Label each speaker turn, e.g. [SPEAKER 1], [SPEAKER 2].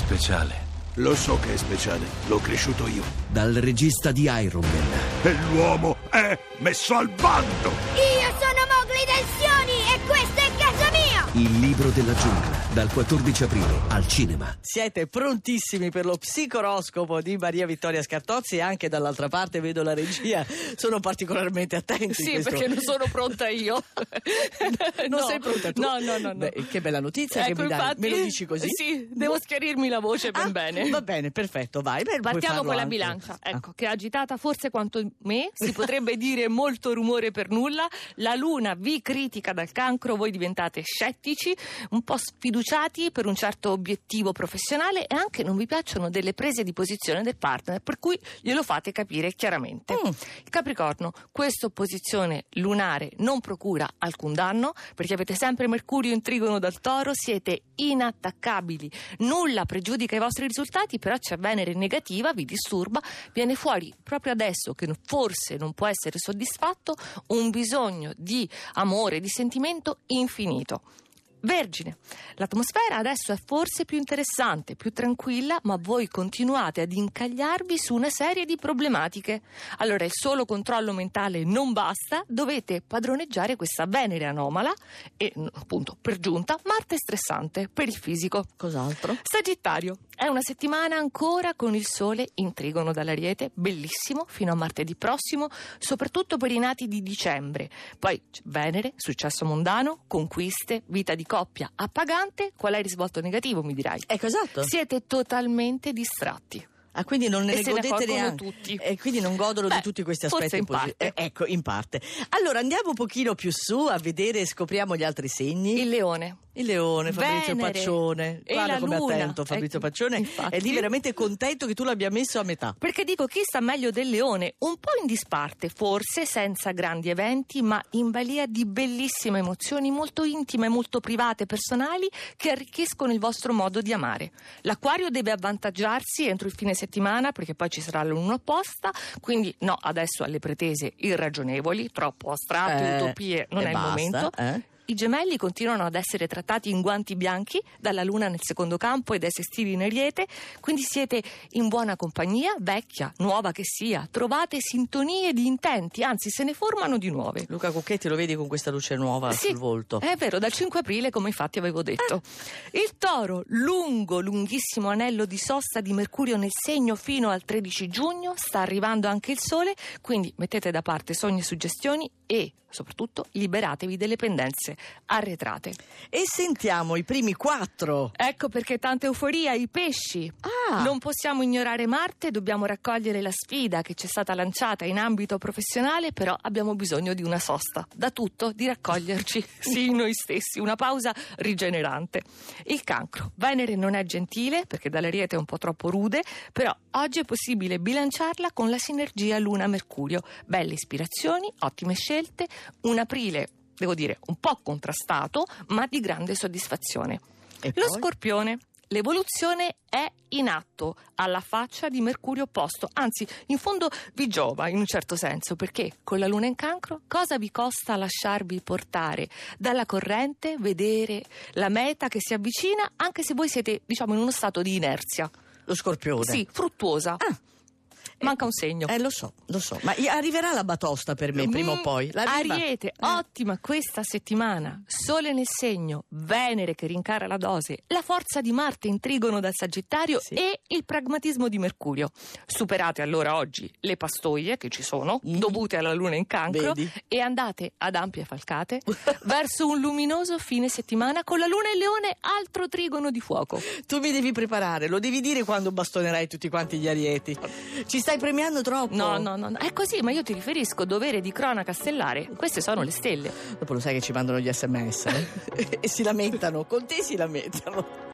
[SPEAKER 1] speciale.
[SPEAKER 2] Lo so che è speciale, l'ho cresciuto io.
[SPEAKER 3] Dal regista di Iron Man.
[SPEAKER 2] E l'uomo è messo al bando!
[SPEAKER 4] Io
[SPEAKER 3] Il libro della giungla. Dal 14 aprile al cinema.
[SPEAKER 5] Siete prontissimi per lo psicoroscopo di Maria Vittoria Scartozzi e anche dall'altra parte vedo la regia, sono particolarmente attenti.
[SPEAKER 6] Sì,
[SPEAKER 5] questo-
[SPEAKER 6] perché non sono pronta io.
[SPEAKER 5] Non
[SPEAKER 6] No.
[SPEAKER 5] sei pronta tu?
[SPEAKER 6] No, no, no. no.
[SPEAKER 5] Beh, che bella notizia che
[SPEAKER 6] Ecco,
[SPEAKER 5] mi dai.
[SPEAKER 6] infatti,
[SPEAKER 5] Me lo dici così?
[SPEAKER 6] Sì, devo schiarirmi la voce ben
[SPEAKER 5] Ah,
[SPEAKER 6] bene.
[SPEAKER 5] Va bene, perfetto, vai. Beh,
[SPEAKER 6] Partiamo con la
[SPEAKER 5] anche.
[SPEAKER 6] bilancia,
[SPEAKER 5] Ah.
[SPEAKER 6] ecco, che è agitata forse quanto me, si potrebbe dire molto rumore per nulla. La luna vi critica dal cancro, voi diventate scettici, un po' sfiduciati per un certo obiettivo professionale e anche non vi piacciono delle prese di posizione del partner, per cui glielo fate capire chiaramente.
[SPEAKER 5] Mm.
[SPEAKER 6] Il Capricorno, questa opposizione lunare non procura alcun danno perché avete sempre Mercurio in trigono dal Toro, siete inattaccabili, nulla pregiudica i vostri risultati, però c'è Venere negativa, vi disturba, viene fuori proprio adesso che forse non può essere soddisfatto un bisogno di amore, di sentimento infinito. Vergine, l'atmosfera adesso è forse più interessante, più tranquilla, ma voi continuate ad incagliarvi su una serie di problematiche. Allora il solo controllo mentale non basta, dovete padroneggiare questa Venere anomala e appunto per giunta Marte stressante per il fisico.
[SPEAKER 5] Cos'altro?
[SPEAKER 6] Sagittario, è una settimana ancora con il sole in trigono dall'Ariete, bellissimo, fino a martedì prossimo, soprattutto per i nati di dicembre. Poi Venere, successo mondano, conquiste, vita di coppia appagante. Qual è il risvolto negativo, mi dirai?
[SPEAKER 5] Ecco, esatto.
[SPEAKER 6] Siete totalmente distratti.
[SPEAKER 5] Ah, quindi non ne
[SPEAKER 6] E se ne
[SPEAKER 5] godete neanche.
[SPEAKER 6] tutti.
[SPEAKER 5] E quindi non godono di
[SPEAKER 6] Beh,
[SPEAKER 5] tutti questi aspetti
[SPEAKER 6] in parte.
[SPEAKER 5] eh, ecco, in parte. Allora andiamo un pochino più su a vedere e scopriamo gli altri segni.
[SPEAKER 6] Il leone.
[SPEAKER 5] Il leone, Fabrizio
[SPEAKER 6] Venere.
[SPEAKER 5] Paccione.
[SPEAKER 6] E
[SPEAKER 5] Guarda come
[SPEAKER 6] luna.
[SPEAKER 5] attento Fabrizio
[SPEAKER 6] Ecco,
[SPEAKER 5] Paccione.
[SPEAKER 6] infatti.
[SPEAKER 5] È lì veramente contento che tu l'abbia messo a metà.
[SPEAKER 6] Perché dico chi sta meglio del leone, un po' in disparte, forse senza grandi eventi, ma in balia di bellissime emozioni molto intime, molto private, personali, che arricchiscono il vostro modo di amare. L'acquario deve avvantaggiarsi entro il fine settimana, perché poi ci sarà la luna opposta, quindi no adesso alle pretese irragionevoli, troppo astratte,
[SPEAKER 5] Eh,
[SPEAKER 6] utopie, non è il
[SPEAKER 5] basta,
[SPEAKER 6] momento.
[SPEAKER 5] eh?
[SPEAKER 6] I gemelli continuano ad essere trattati in guanti bianchi dalla luna nel secondo campo e dai sestili in ariete, quindi siete in buona compagnia, vecchia, nuova che sia, trovate sintonie di intenti, anzi se ne formano di nuove.
[SPEAKER 5] Luca Cucchetti lo vedi con questa luce nuova
[SPEAKER 6] Sì,
[SPEAKER 5] sul volto.
[SPEAKER 6] È vero, dal 5 aprile, come infatti avevo detto. Il toro, lungo, lunghissimo anello di sosta di Mercurio nel segno fino al 13 giugno, sta arrivando anche il sole, quindi mettete da parte sogni e suggestioni e soprattutto liberatevi delle pendenze arretrate.
[SPEAKER 5] E sentiamo i primi quattro.
[SPEAKER 6] Ecco perché tanta euforia, i pesci.
[SPEAKER 5] Ah.
[SPEAKER 6] Non possiamo ignorare Marte, dobbiamo raccogliere la sfida che ci è stata lanciata in ambito professionale, però abbiamo bisogno di una sosta. Da tutto, di raccoglierci, sì, noi stessi, una pausa rigenerante. Il cancro. Venere non è gentile, perché dall'ariete è un po' troppo rude, però oggi è possibile bilanciarla con la sinergia Luna-Mercurio. Belle ispirazioni, ottime scelte, un aprile, devo dire, un po' contrastato, ma di grande soddisfazione.
[SPEAKER 5] E
[SPEAKER 6] Lo
[SPEAKER 5] poi?
[SPEAKER 6] scorpione. L'evoluzione è in atto alla faccia di Mercurio opposto, anzi in fondo vi giova in un certo senso perché con la luna in cancro cosa vi costa lasciarvi portare dalla corrente, vedere la meta che si avvicina anche se voi siete diciamo in uno stato di inerzia,
[SPEAKER 5] Lo scorpione.
[SPEAKER 6] sì, fruttuosa.
[SPEAKER 5] Ah.
[SPEAKER 6] Manca un segno.
[SPEAKER 5] Eh, lo so, lo so. Ma arriverà la batosta per me prima o
[SPEAKER 6] Mm,
[SPEAKER 5] poi. L'arriva?
[SPEAKER 6] Ariete,
[SPEAKER 5] Eh.
[SPEAKER 6] ottima questa settimana. Sole nel segno, Venere che rincara la dose, la forza di Marte in trigono dal Sagittario
[SPEAKER 5] Sì.
[SPEAKER 6] e il pragmatismo di Mercurio. Superate allora oggi le pastoie che ci sono,
[SPEAKER 5] Mm.
[SPEAKER 6] dovute alla luna in cancro,
[SPEAKER 5] Vedi?
[SPEAKER 6] e andate ad ampie falcate verso un luminoso fine settimana con la luna in leone, altro trigono di fuoco.
[SPEAKER 5] Tu mi devi preparare, lo devi dire quando bastonerai tutti quanti gli arieti. Ci stai premiando troppo.
[SPEAKER 6] No, no, no, no, è così, ma io ti riferisco dovere di cronaca stellare. Queste sono le stelle.
[SPEAKER 5] Dopo lo sai che ci mandano gli sms eh? e si lamentano, con te si lamentano.